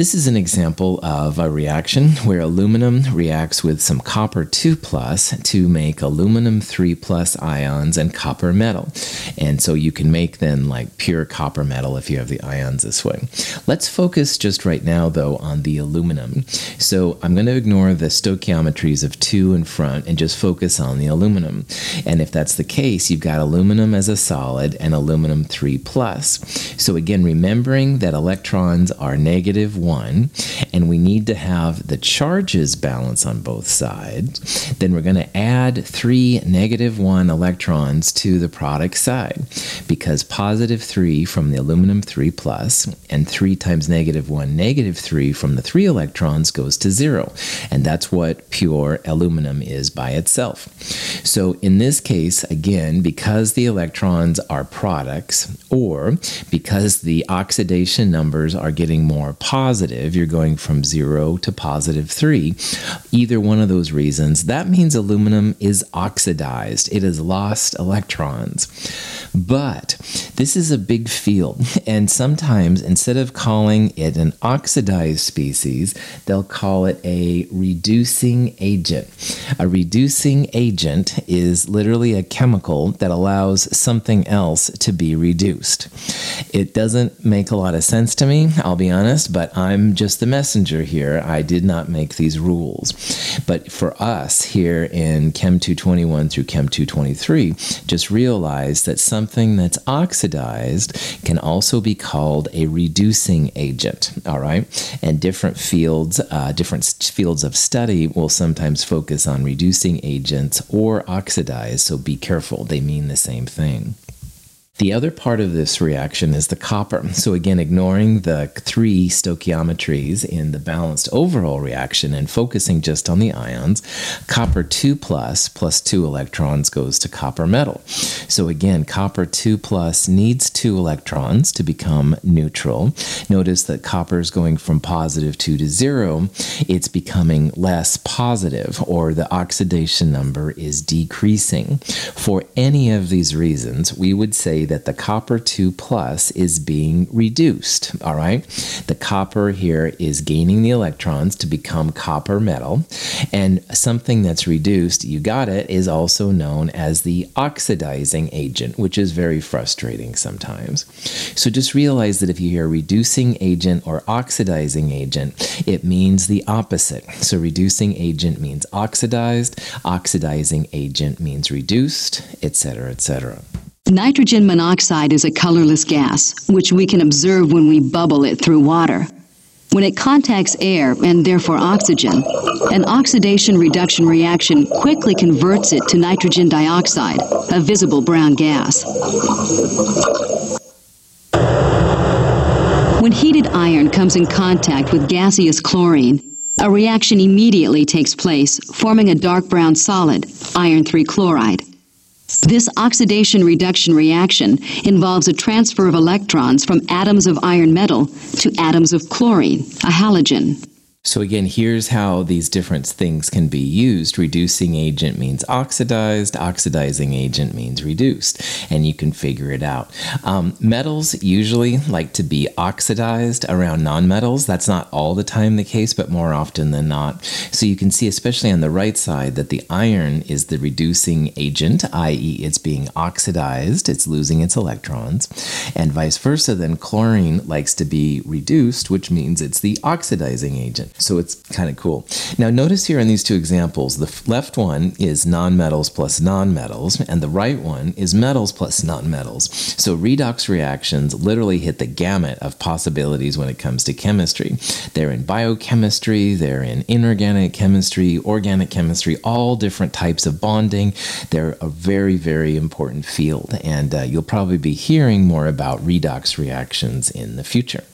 This is an example of a reaction where aluminum reacts with some copper 2 plus to make aluminum 3 plus ions and copper metal. And so you can make then like pure copper metal if you have the ions this way. Let's focus just right now though on the aluminum. So I'm going to ignore the stoichiometries of 2 in front and just focus on the aluminum. And if that's the case, you've got aluminum as a solid and aluminum 3 plus. So again, remembering that electrons are negative 1 and we need to have the charges balance on both sides, then we're going to add 3 negative 1 electrons to the product side because positive 3 from the aluminum 3 plus and 3 times negative 1 negative 3 from the 3 electrons goes to 0. And that's what pure aluminum is by itself. So in this case, again, because the electrons are products or because the oxidation numbers are getting more positive, you're going from 0 to positive 3, either one of those reasons, that means aluminum is oxidized. It has lost electrons. But this is a big field, and sometimes instead of calling it an oxidized species, they'll call it a reducing agent. A reducing agent is literally a chemical that allows something else to be reduced. It doesn't make a lot of sense to me, I'll be honest, but I'm just the messenger here. I did not make these rules. But for us here in Chem 221 through Chem 223, just realize that something that's oxidized can also be called a reducing agent, all right? And different fields, uh, different fields of study will sometimes focus on reducing agents or oxidized, so be careful. They mean the same thing. The other part of this reaction is the copper. So, again, ignoring the three stoichiometries in the balanced overall reaction and focusing just on the ions, copper 2 plus plus 2 electrons goes to copper metal. So, again, copper 2 plus needs 2 electrons to become neutral. Notice that copper is going from positive 2 to 0, it's becoming less positive, or the oxidation number is decreasing. For any of these reasons, we would say that the copper 2 plus is being reduced. All right. The copper here is gaining the electrons to become copper metal. And something that's reduced, you got it, is also known as the oxidizing agent, which is very frustrating sometimes. So just realize that if you hear reducing agent or oxidizing agent, it means the opposite. So reducing agent means oxidized, oxidizing agent means reduced, etc., etc. Nitrogen monoxide is a colorless gas, which we can observe when we bubble it through water. When it contacts air, and therefore oxygen, an oxidation reduction reaction quickly converts it to nitrogen dioxide, a visible brown gas. When heated iron comes in contact with gaseous chlorine, a reaction immediately takes place, forming a dark brown solid, iron 3 chloride. This oxidation reduction reaction involves a transfer of electrons from atoms of iron metal to atoms of chlorine, a halogen. So again, here's how these different things can be used. Reducing agent means oxidized, oxidizing agent means reduced, and you can figure it out. Um, metals usually like to be oxidized around nonmetals. That's not all the time the case, but more often than not. So you can see, especially on the right side, that the iron is the reducing agent, i.e., it's being oxidized, it's losing its electrons, and vice versa. Then chlorine likes to be reduced, which means it's the oxidizing agent. So it's kind of cool. Now, notice here in these two examples, the left one is nonmetals plus nonmetals, and the right one is metals plus nonmetals. So redox reactions literally hit the gamut of possibilities when it comes to chemistry. They're in biochemistry, they're in inorganic chemistry, organic chemistry, all different types of bonding. They're a very, very important field, and uh, you'll probably be hearing more about redox reactions in the future.